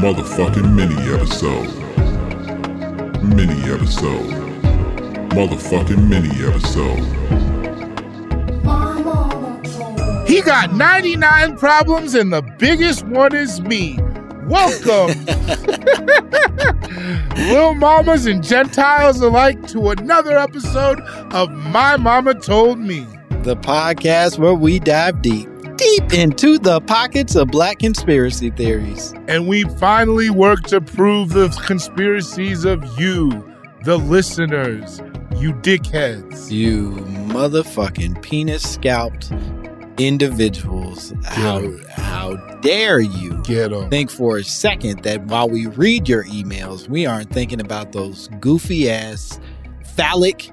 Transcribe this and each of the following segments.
Motherfucking mini episode. Mini episode. Motherfucking mini episode. He got 99 problems, and the biggest one is me. Welcome, little mamas and Gentiles alike, to another episode of My Momma Told Me. the podcast where we dive deep, deep into the pockets of black conspiracy theories. And we finally work to prove the conspiracies of you, the listeners, you dickheads. You motherfucking penis scalped individuals. How, how dare you Get Get 'em. think for a second that while we read your emails, we aren't thinking about those goofy ass, phallic,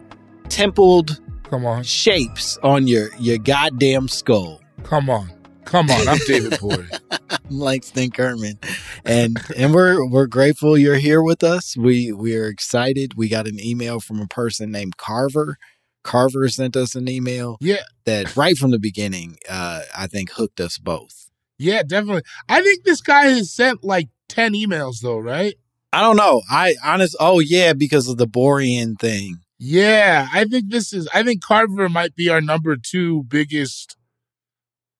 templed Come on, shapes on your, your goddamn skull. Come on, come on. I'm David Boyd. I'm Langston Kerman, and and we're we're grateful you're here with us. We we are excited. We got an email from a person named Carver. Carver sent us an email Yeah, that right from the beginning, uh, I think hooked us both. yeah, definitely. I think this guy has sent like 10 emails, though, right? I don't know. I honest. Oh yeah, because of the Borean thing. Yeah, I think this is, I think Carver might be our number two biggest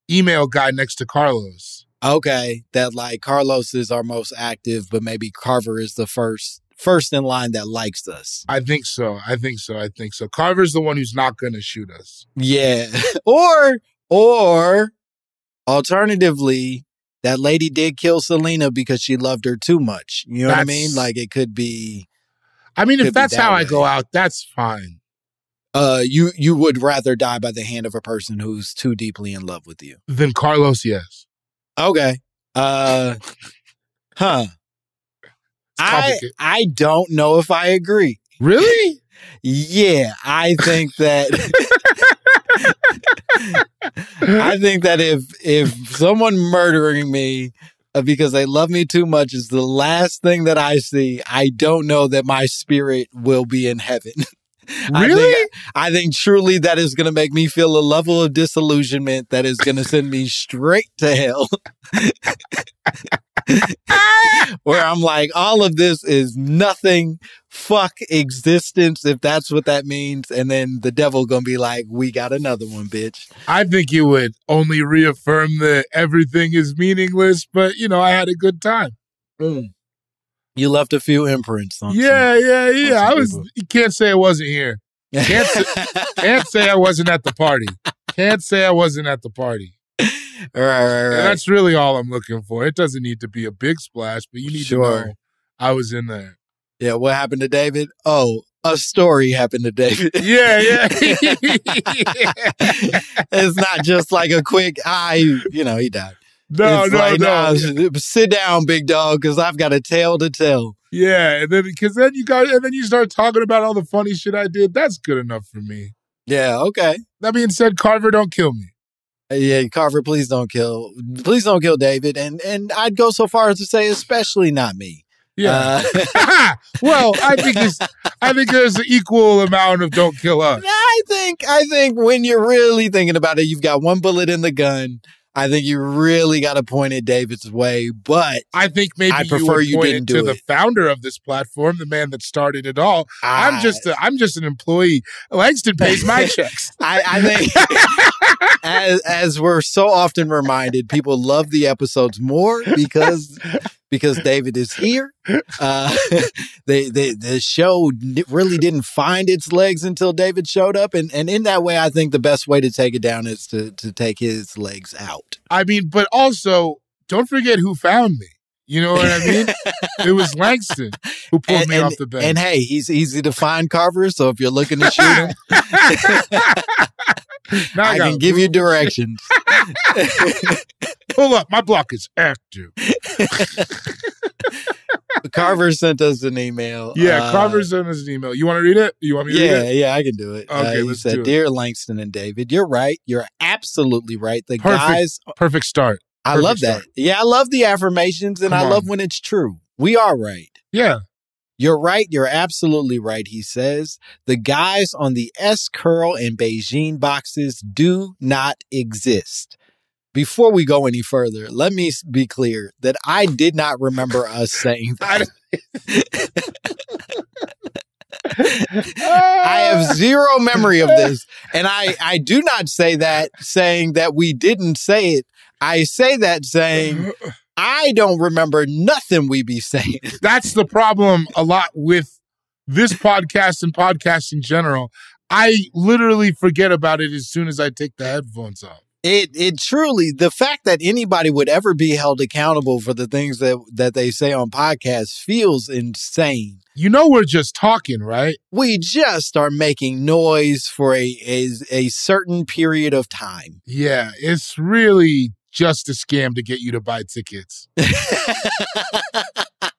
email guy next to Carlos. Okay, that like Carlos is our most active, but maybe Carver is the first first in line that likes us. I think so. I think so. I think so. Carver's the one who's not going to shoot us. Yeah. or or alternatively, that lady did kill Selena because she loved her too much. You know what I mean? Like it could be I mean, if that's that how I go out, that's fine. Uh you you would rather die by the hand of a person who's too deeply in love with you. than Carlos, yes. Okay. Uh huh. I. I don't know if I agree. Really? Yeah, I think that I think that if if someone murdering me uh, because they love me too much is the last thing that I see, I don't know that my spirit will be in heaven. I Really? think, I think truly that is going to make me feel a level of disillusionment that is going to send me straight to hell. Where I'm like, all of this is nothing. Fuck existence, if that's what that means. And then the devil gonna be like, we got another one, bitch. I think you would only reaffirm that everything is meaningless, but you know, I had a good time. Mm. You left a few imprints on. Yeah, yeah, yeah. I was people. you can't say I wasn't here. Can't say, can't say I wasn't at the party. Can't say I wasn't at the party. right, right, And that's really all I'm looking for. It doesn't need to be a big splash, but you need Sure. to know I was in there. Yeah, what happened to David? Oh, a story happened to David. Yeah, yeah. it's not just like a quick, I, you know, he died. No, it's no, like, no. nah, sit down, big dog, because I've got a tale to tell. Yeah, and then because then you got and then you start talking about all the funny shit I did. That's good enough for me. Yeah, okay. That being said, Carver, don't kill me. Uh, Yeah, Carver, please don't kill, please don't kill David, and and I'd go so far as to say, especially not me. Yeah. Uh, well, I think it's, I think there's an equal amount of don't kill us. I think I think when you're really thinking about it, you've got one bullet in the gun. I think you really got to point it David's way, but I think maybe I prefer you point didn't it to do the founder of this platform, the man that started it all. I'm just a, I'm just an employee. Oh, Langston pays my checks. I, I think as as we're so often reminded, people love the episodes more because because David is here. Uh, they, they the show really didn't find its legs until David showed up, and and in that way, I think the best way to take it down is to to take his legs out. I mean, but also don't forget who found me. You know what I mean? it was Langston who pulled And, me and- off the bench. and hey, he's easy to find, Carver. So if you're looking to shoot him, I gotta can give you directions. Pull up. My block is active. Carver sent us an email. Yeah, uh, Carver sent us an email. You want to read it? You want me to Yeah, read it? yeah, I can do it. Okay, uh, he let's said, do it. "Dear Langston and David, you're right. You're absolutely right. The Perfect. guys, Perfect start. I perfect love that. Yeah, I love the affirmations, and Come I love when it's true. We are right. Yeah. You're right. You're absolutely right. He says the guys on the S curl and Bigen boxes do not exist." Before we go any further, let me be clear that I did not remember us saying that. I have zero memory of this. And I, I do not say that saying that we didn't say it. I say that saying I don't remember nothing we be saying. That's the problem a lot with this podcast and podcasts in general. I literally forget about it as soon as I take the headphones off. It it truly the fact that anybody would ever be held accountable for the things that that they say on podcasts feels insane. You know we're just talking, right? We just are making noise for a a, a certain period of time. Yeah, it's really just a scam to get you to buy tickets.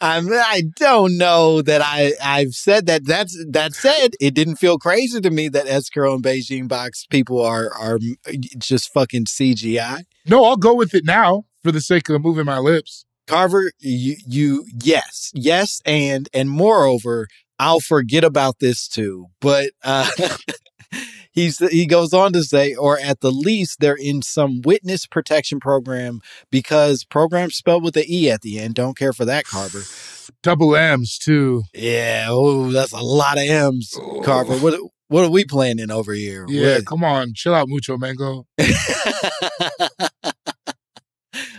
I I don't know that I I've said that. That's that said, it didn't feel crazy to me that S-Curl and Bigen box people are are just fucking CGI. No, I'll go with it now for the sake of moving my lips. Carver, you you yes yes and and moreover, I'll forget about this too. But uh, he's he goes on to say, or at the least, they're in some witness protection program because program spelled with the e at the end. Don't care for that, Carver. Double M's too. Yeah, oh, that's a lot of M's, Carver. What what are we planning over here? Yeah, What- come on, chill out, Mucho Mango.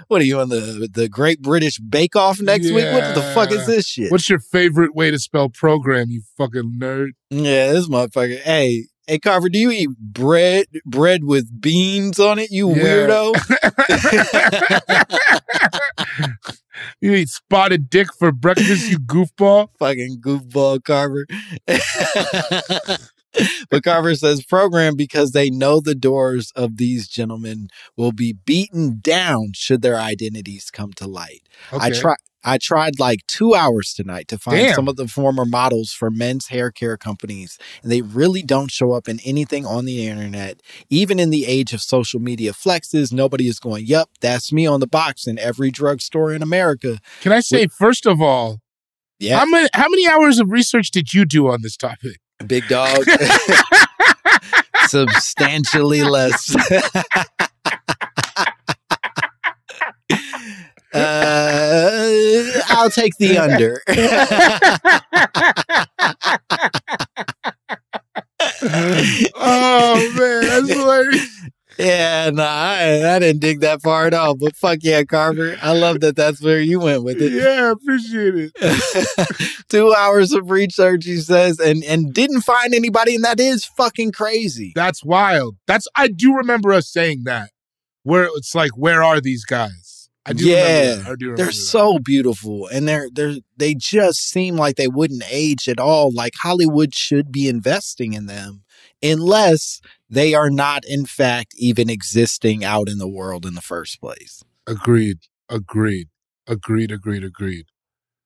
what are you on the the Great British Bake Off next week? What the fuck is this shit? What's your favorite way to spell program, you fucking nerd? yeah, this motherfucker. Hey, hey, Carver, do you eat bread bread with beans on it? You Yeah. weirdo. you eat spotted dick for breakfast, you goofball. Fucking goofball, Carver. but Carver says program because they know the doors of these gentlemen will be beaten down should their identities come to light. I try. I tried like two hours tonight to find Damn. some of the former models for men's hair care companies, and they really don't show up in anything on the internet. Even in the age of social media flexes, nobody is going, Yep, that's me on the box in every drugstore in America. Can I say, first of all, Yeah, how many how many hours of research did you do on this topic? big dog. Substantially less. uh, I'll take the under. oh man, that's hilarious. Yeah, no, I, I didn't dig that far at all. But fuck yeah, Carver. I love that that's where you went with it. Yeah, appreciate it. Two hours of research, he says, and and didn't find anybody, and that is fucking crazy. That's wild. That's I do remember us saying that. Where it's like, where are these guys? I do Yeah, remember. I do They're that. so beautiful, and they're they're they just seem like they wouldn't age at all. Like Hollywood should be investing in them, unless they are not, in fact, even existing out in the world in the first place. Agreed. Agreed. Agreed. Agreed. Agreed.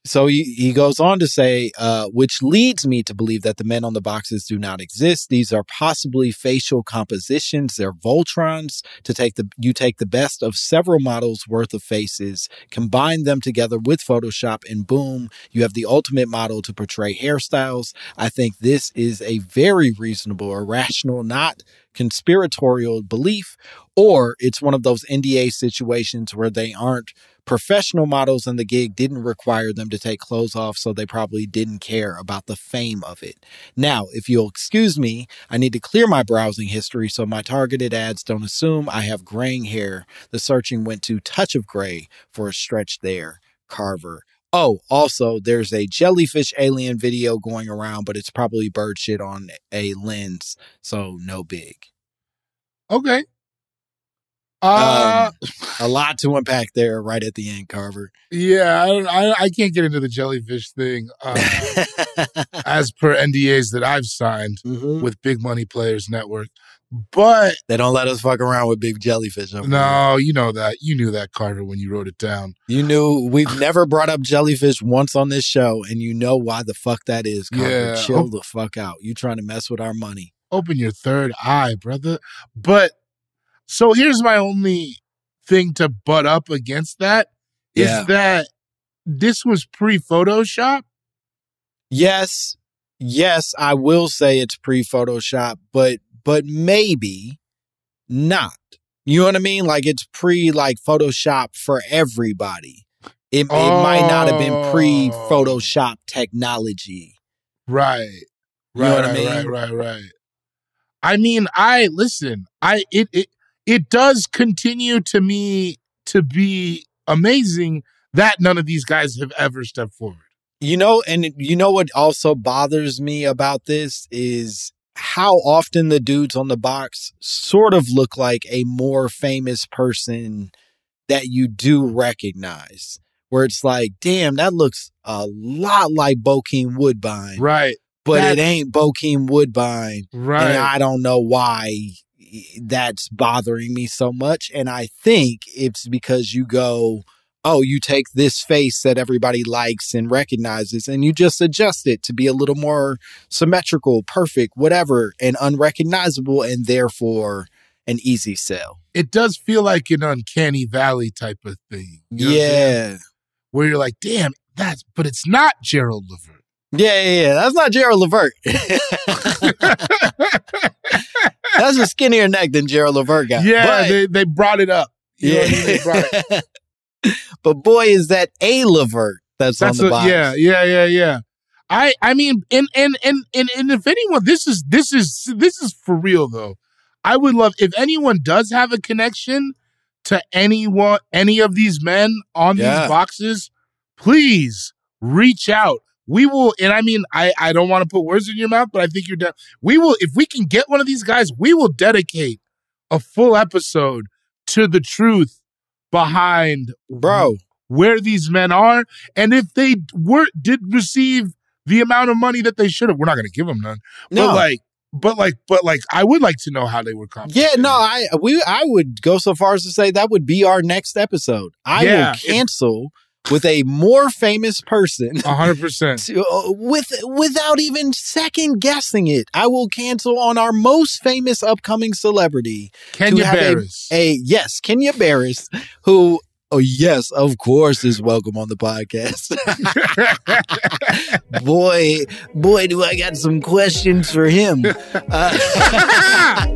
So he, he goes on to say, uh, which leads me to believe that the men on the boxes do not exist. These are possibly facial compositions. They're Voltrons. To take the you take the best of several models worth of faces, combine them together with Photoshop, and boom, you have the ultimate model to portray hairstyles. I think this is a very reasonable or rational, not conspiratorial belief, or it's one of those NDA situations where they aren't professional models and the gig didn't require them to take clothes off, so they probably didn't care about the fame of it. Now, if you'll excuse me, I need to clear my browsing history so my targeted ads don't assume I have graying hair. The searching went to touch of gray for a stretch there. Carver. Oh, also, there's a jellyfish alien video going around, but it's probably bird shit on a lens, so no big. Okay. Uh, Um, a lot to unpack there right at the end, Carver. yeah, I, don't, I I can't get into the jellyfish thing uh, as per NDAs that I've signed Mhm. with Big Money Players Network. But They don't let us fuck around with big jellyfish. over here. no, you know that. You knew that, Carter, when you wrote it down. You knew we've never brought up jellyfish once on this show, and you know why the fuck that is. Carver. Yeah. Chill the fuck out. You trying to mess with our money. Open your third eye, brother. But so here's my only thing to butt up against that is Yeah. that this was pre Photoshop. Yes, yes, I will say it's pre-Photoshop, but but maybe not. You know what I mean? Like it's pre like Photoshop for everybody. It, it might not have been pre oh. Photoshop technology. Right. You Right, know what I right, mean? right, right, right. I mean, I listen, I it it it does continue to me to be amazing that none of these guys have ever stepped forward. You know, and you know what also bothers me about this is how often the dudes on the box sort of look like a more famous person that you do recognize. Where it's like, damn, that looks a lot like Bokeem Woodbine, Right. but that- it ain't Bokeem Woodbine. Right. And I don't know why that's bothering me so much. And I think it's because you go, oh, you take this face that everybody likes and recognizes, and you just adjust it to be a little more symmetrical, perfect, whatever, and unrecognizable, and therefore an easy sell. it does feel like an uncanny valley type of thing. You know yeah. Where you're like, damn, that's but it's not Gerald Levert. Yeah, yeah, yeah. That's not Gerald Levert. That's a skinnier neck than Gerald Levert got. yeah, But- they, they brought it up. You know what I mean? They brought it. but boy, is that a Levert that's, That's on the a- box. yeah, yeah, yeah, yeah. I I mean, and and and and and if anyone, this is this is this is for real though. I would love if anyone does have a connection to anyone, any of these men on Yeah. these boxes, please reach out. We will, and I mean, I I don't want to put words in your mouth, but I think you're de- We will, if we can get one of these guys, we will dedicate a full episode to the truth behind Bro, where these men are, and if they were did receive the amount of money that they should have. We're not going to give them none, no. but like, but like, but like, I would like to know how they were compensated yeah, no, I we I would go so far as to say that would be our next episode. I Yeah. will cancel with a more famous person hundred percent. to- uh, with without even second guessing it. I will cancel on our most famous upcoming celebrity. Kenya have a- Barris. A yes, Kenya Barris, who oh yes, of course is welcome on the podcast. boy, boy, do I got some questions for him. Uh,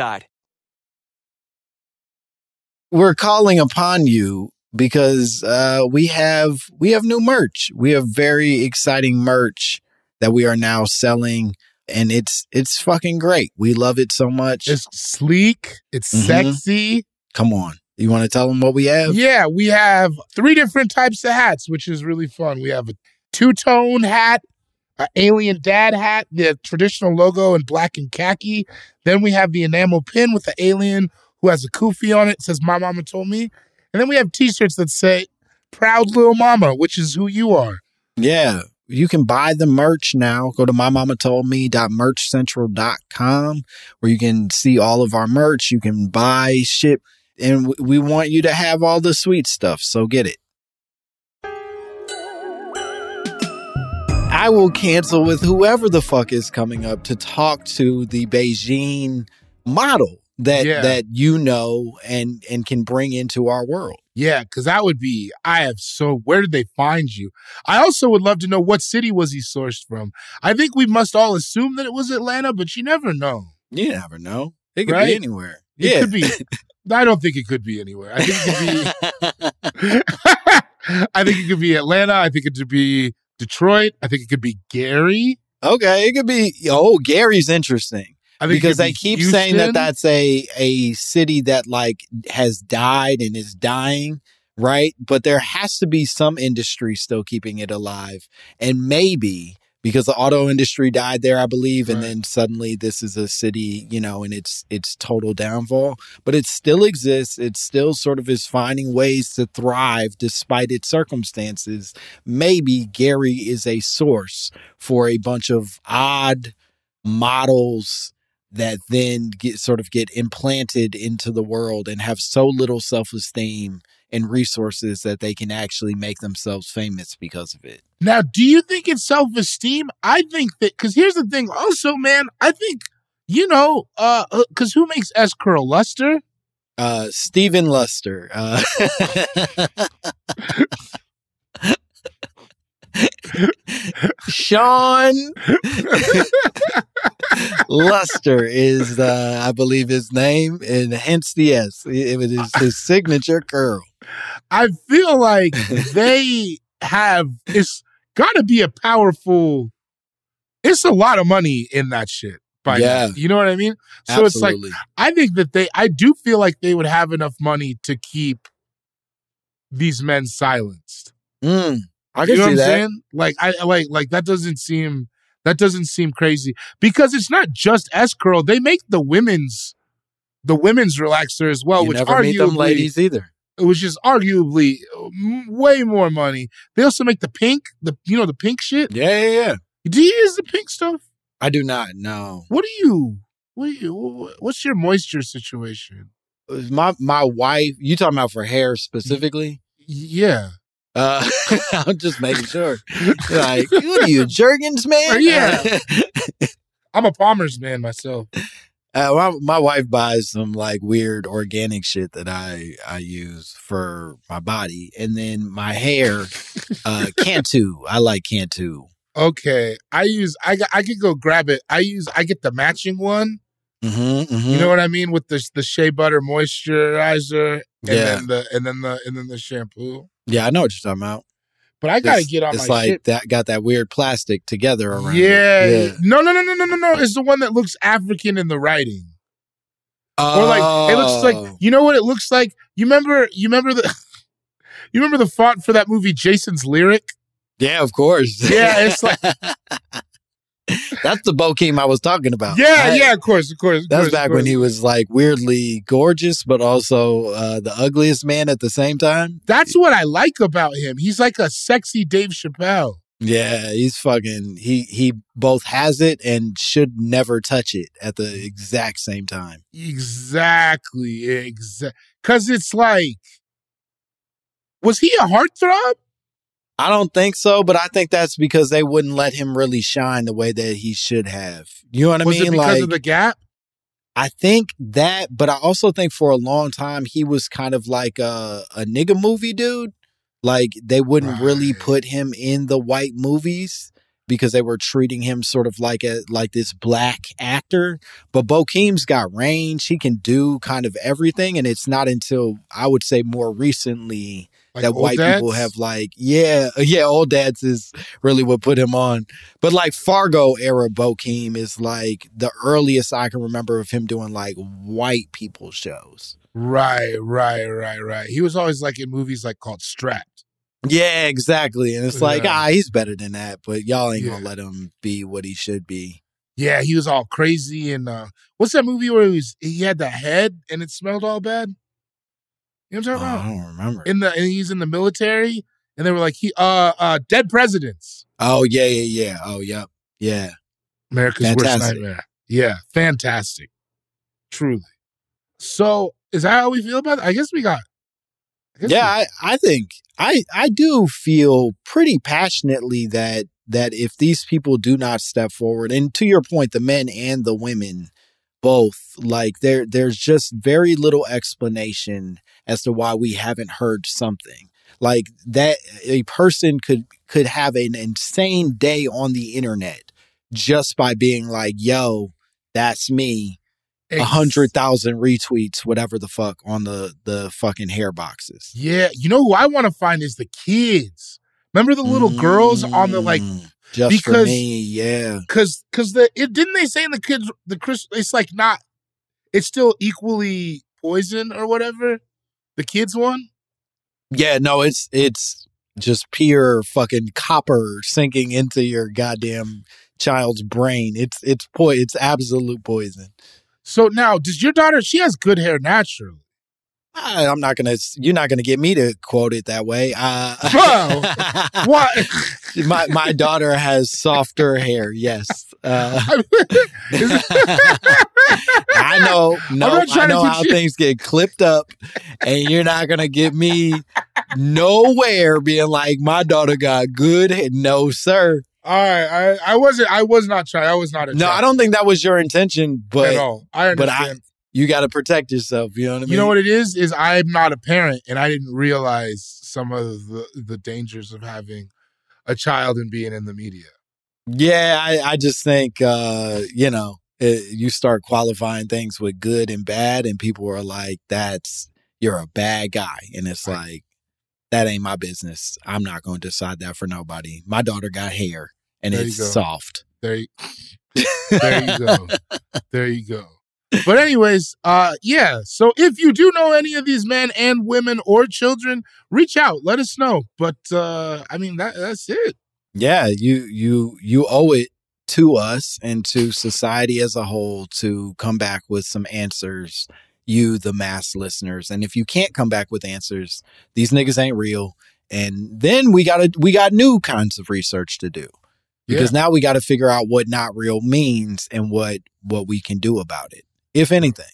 We're calling upon you because uh, we have we have new merch. We have very exciting merch that we are now selling, and it's it's fucking great. We love it so much. It's sleek. It's Mhm. sexy. Come on, you want to tell them what we have? Yeah, we have three different types of hats, which is really fun. We have a two tone hat, an alien dad hat, the traditional logo in black and khaki. Then we have the enamel pin with the alien who has a kufi on it. It says "My Momma Told Me," and then we have T-shirts that say "Proud Little Mama," which is who you are. Yeah. You can buy the merch now. Go to mymommatoldme.merchcentral.com where you can see all of our merch. You can buy, ship, and we want you to have all the sweet stuff. So get it. I will cancel with whoever the fuck is coming up to talk to the Bigen model that Yeah. that you know and and can bring into our world. Yeah, because that would be. I have so. Where did they find you? I also would love to know what city was he sourced from. I think we must all assume that it was Atlanta, but you never know. You never know. It could Right? be anywhere. It yeah. could be. I don't think it could be anywhere. I think it could be. I think it could be Atlanta. I think it could be Detroit. I think it could be Gary. Okay, it could be. Oh, Gary's interesting because they be keep saying that that's a a city that like has died and is dying, right? But there has to be some industry still keeping it alive, and maybe because the auto industry died there, I believe, and Right. then suddenly this is a city, you know, and it's it's total downfall. But it still exists. It still sort of is finding ways to thrive despite its circumstances. Maybe Gary is a source for a bunch of odd models that then get sort of get implanted into the world and have so little self-esteem and resources that they can actually make themselves famous because of it. Now, do you think it's self esteem? I think that because here's the thing. Also, man, I think you know, uh, because who makes S curl Luster? Uh Stephen Luster. Uh Sean Luster is uh I believe his name and hence the S. It was his, his signature curl. I feel like they have. It's got to be a powerful. It's a lot of money in that shit. By Yeah. now, you know what I mean. So it's like I think that they. I do feel like they would have enough money to keep these men silenced. Mm, I you can know what see I'm that. saying? Like I like like that doesn't seem that doesn't seem crazy because it's not just S curl. They make the women's the women's relaxer as well, you which never meet them ladies either. It was just arguably way more money. They also make the pink, the you know the pink shit. Yeah, yeah, yeah. Do you use the pink stuff? I do not know. What do you? What do you? What's your moisture situation? My my wife, you talking about for hair specifically? Yeah, Uh, I'm just making sure. Like, what are you, Jergens man? Yeah. I'm a Palmer's man myself. Uh, my, my wife buys some like weird organic shit that I I use for my body, and then my hair, uh, Cantu. I like Cantu. Okay, I use I I could go grab it. I use I get the matching one. Mm-hmm, You know what I mean with the the shea butter moisturizer and Yeah. then the and then the and then the shampoo. Yeah, I know what you're talking about. But I gotta It's- get on It's my like shit. that. Got that weird plastic together around. it. Yeah. yeah. No, no, no, no, no, no, no. It's the one that looks African in the writing. Or like it looks like Oh. you know what it looks like? You remember you remember the you remember the font for that movie Jason's Lyric? Yeah, of course. Yeah, it's like That's the Bokeem I was talking about. Yeah, I- yeah, of course, of course. of That's course, back of when he was like weirdly gorgeous, but also uh, the ugliest man at the same time. That's what I like about him. He's like a sexy Dave Chappelle. Yeah, he's fucking. He he both has it and should never touch it at the exact same time. Exactly. Exact. Because it's like, was he a heartthrob? I don't think so, but I think that's because they wouldn't let him really shine the way that he should have. You know what I was mean? it because like of the gap? I think that, but I also think for a long time he was kind of like a, a nigga movie dude. Like they wouldn't really put him in the white movies because they were treating him sort of like a like this black actor. But Bokeem's got range; he can do kind of everything, and it's not until I would say more recently Like that white people have like yeah yeah old dads is really what put him on but like fargo era bokeem is like the earliest i can remember of him doing like white people shows Right, right, right, right. He was always like in movies like called Strapped. yeah exactly and it's like Yeah. ah he's better than that but y'all ain't Yeah. gonna let him be what he should be Yeah, he was all crazy and uh what's that movie where he was he had the head and it smelled all bad? You know what I'm Oh, talking i about? don't remember In the and he's in the military and they were like he uh uh dead presidents. oh yeah yeah yeah oh yep yeah America's worst nightmare. Yeah, fantastic. Truly. So is that how we feel about it? I guess we got I guess yeah I, I think i i do feel pretty passionately that that if these people do not step forward and to your point the men and the women both like there there's just very little explanation as to why we haven't heard something. Like that a person could could have an insane day on the internet just by being like yo that's me a hundred thousand retweets whatever the fuck on the the fucking hair boxes. Yeah, you know who I want to find is the kids. Remember the little girls on the like mm. Just for because- me yeah because because the it didn't they say in the kids the Chris it's like not it's still equally poison or whatever the kids one Yeah, no, it's it's just pure fucking copper sinking into your goddamn child's brain. It's it's po- it's absolute poison. so now does your daughter she has good hair naturally I, I'm not gonna. You're not gonna get me to quote it that way. Uh, Bro, what my my daughter has softer hair. Yes, uh, I know. No, I know how you- things get clipped up, and you're not gonna get me nowhere being like my daughter got good. hair." No, sir. all right I I wasn't I was not trying I was not a No, I don't think that was your intention, but at all I but understand I you got to protect yourself. You know what I mean? you know what it is is I'm not a parent and I didn't realize some of the the dangers of having a child and being in the media Yeah, I, I just think uh, you know it, you start qualifying things with good and bad, and people are like, "That's you're a bad guy," and it's like that ain't my business. I'm not going to decide that for nobody. My daughter got hair, and There it's soft. There you, there you go. There you go. But anyways, uh yeah. So if you do know any of these men and women or children, reach out. Let us know. But uh I mean that that's it. Yeah, you you you owe it to us and to society as a whole to come back with some answers. You, the mass listeners, and if you can't come back with answers, these niggas ain't real. And then we got to we got new kinds of research to do because now we got to figure out what not real means and what what we can do about it, if anything.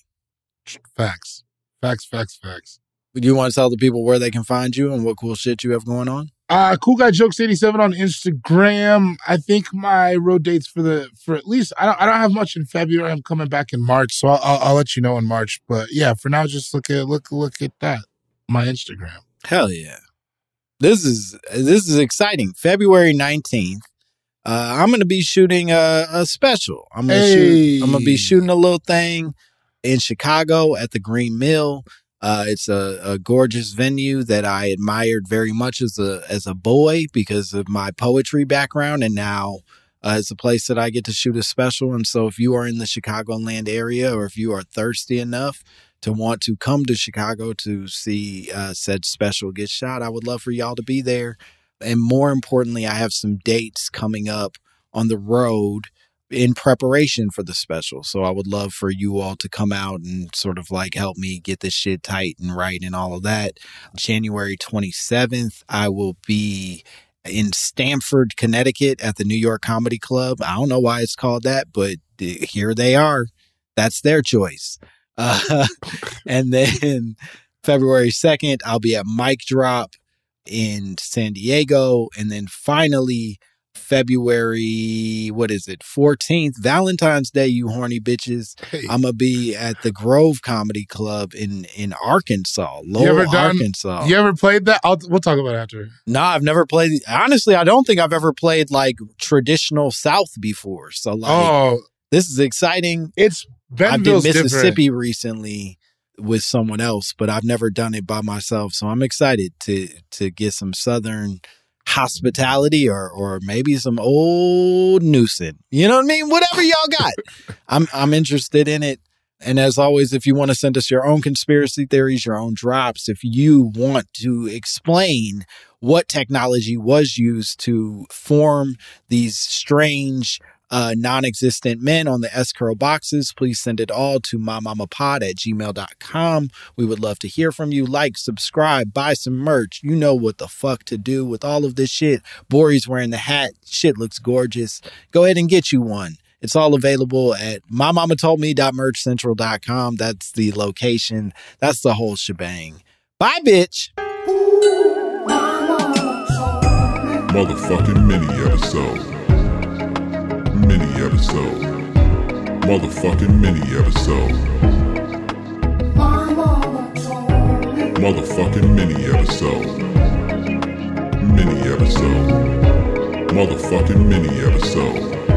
Facts. Facts, facts, facts. Do you want to tell the people where they can find you and what cool shit you have going on? Uh, cool guy jokes eighty seven on Instagram. I think my road dates for the for at least I don't I don't have much in February. I'm coming back in March, so I'll, I'll, I'll let you know in March. But yeah, for now, just look at look look at that my Instagram. Hell yeah. This is this is exciting. February 19th. Uh, I'm gonna be shooting a, a special. I'm gonna shoot I'm gonna be shooting a little thing in Chicago at the Green Mill. Uh, it's a, a gorgeous venue that I admired very much as a as a boy because of my poetry background, and now uh, it's a place that I get to shoot a special. And so, if you are in the Chicagoland area, or if you are thirsty enough to want to come to Chicago to see uh, said special get shot, I would love for y'all to be there. And more importantly, I have some dates coming up on the road in preparation for the special. So I would love for you all to come out and sort of like help me get this shit tight and right and all of that. January 27th, I will be in Stamford, Connecticut at the New York Comedy Club. I don't know why it's called that, but here they are. That's their choice. Uh, and then February 2nd, I'll be at Mic Drop in San Diego. And then finally, February, what is it, 14th, Valentine's Day, you horny bitches. I'm going to be at the Grove Comedy Club in, in Arkansas, You Lowell, ever done? Arkansas. You ever played that? I'll, we'll talk about it after. No, I've never played. Honestly, I don't think I've ever played like traditional South before. So, like, Oh, this is exciting. it's I did Bentonville's Mississippi different. recently with someone else, but I've never done it by myself. So I'm excited to to get some Southern hospitality or or maybe some old Newson. You know what I mean? Whatever y'all got. I'm I'm interested in it. And as always, if you want to send us your own conspiracy theories, your own drops, if you want to explain what technology was used to form these strange uh, non-existent men on the S-Curl boxes, please send it all to mymommapod at gmail.com. We would love to hear from you. Like, subscribe, buy some merch. You know what the fuck to do with all of this shit. Bori's wearing the hat. Shit looks gorgeous. Go ahead and get you one. It's all available at mymommatoldme.merchcentral.com. That's the location. That's the whole shebang. Bye, bitch. Motherfucking mini episode. Mini episode. Motherfucking mini episode. Motherfucking mini episode. Mini episode. Motherfucking mini episode.